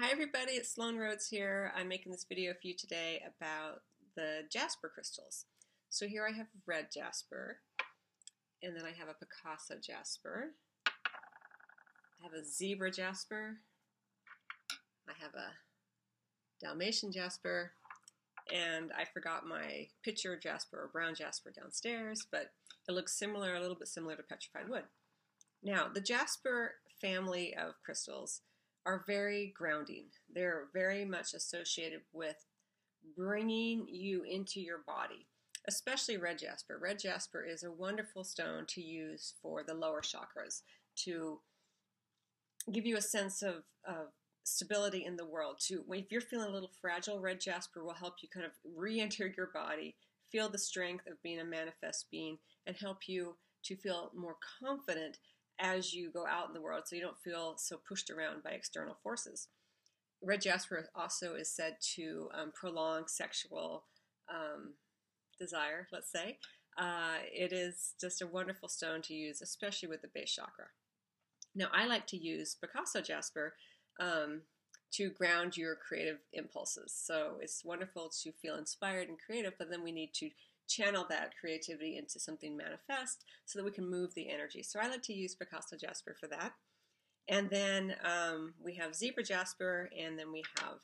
Hi everybody, it's Sloan Rhodes here. I'm making this video for you today about the jasper crystals. So here I have red jasper, and then I have a Picasso jasper. I have a zebra jasper. I have a Dalmatian jasper, and I forgot my picture jasper or brown jasper downstairs, but it looks similar, a little bit similar to petrified wood. Now, the jasper family of crystals are very grounding. They're very much associated with bringing you into your body, especially red jasper. Red jasper is a wonderful stone to use for the lower chakras to give you a sense of, of stability in the world. To if you're feeling a little fragile, red jasper will help you kind of re-enter your body, feel the strength of being a manifest being, and help you to feel more confident as you go out in the world so you don't feel so pushed around by external forces. Red jasper also is said to um, prolong sexual um, desire, let's say. Uh, it is just a wonderful stone to use, especially with the base chakra. Now, I like to use Picasso jasper um, to ground your creative impulses. So it's wonderful to feel inspired and creative, but then we need to channel that creativity into something manifest so that we can move the energy. So I like to use Picasso Jasper for that. And then um, we have Zebra Jasper, and then we have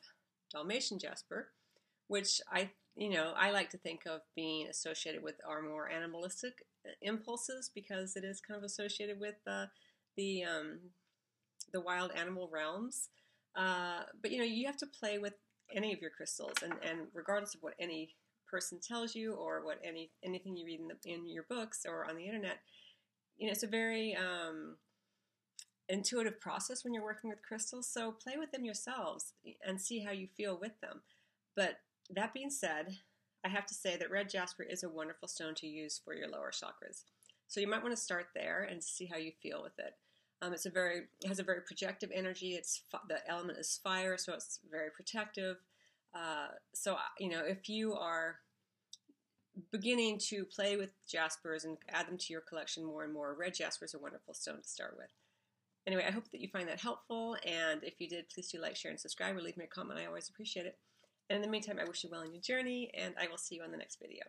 Dalmatian Jasper, which I, you know, I like to think of being associated with our more animalistic uh, impulses because it is kind of associated with uh, the um, the wild animal realms. Uh, but you know, you have to play with any of your crystals, and, and regardless of what any person tells you or what any anything you read in, the, in your books or on the internet. You know, it's a very um, intuitive process when you're working with crystals. So play with them yourselves and see how you feel with them. But that being said, I have to say that red jasper is a wonderful stone to use for your lower chakras. So you might want to start there and see how you feel with it. Um, it's a very it has a very projective energy. It's the element is fire, so it's very protective. Uh, so, you know, if you are beginning to play with jaspers and add them to your collection more and more, red jasper is a wonderful stone to start with. Anyway, I hope that you find that helpful, and if you did, please do like, share, and subscribe, or leave me a comment. I always appreciate it. And in the meantime, I wish you well on your journey, and I will see you on the next video.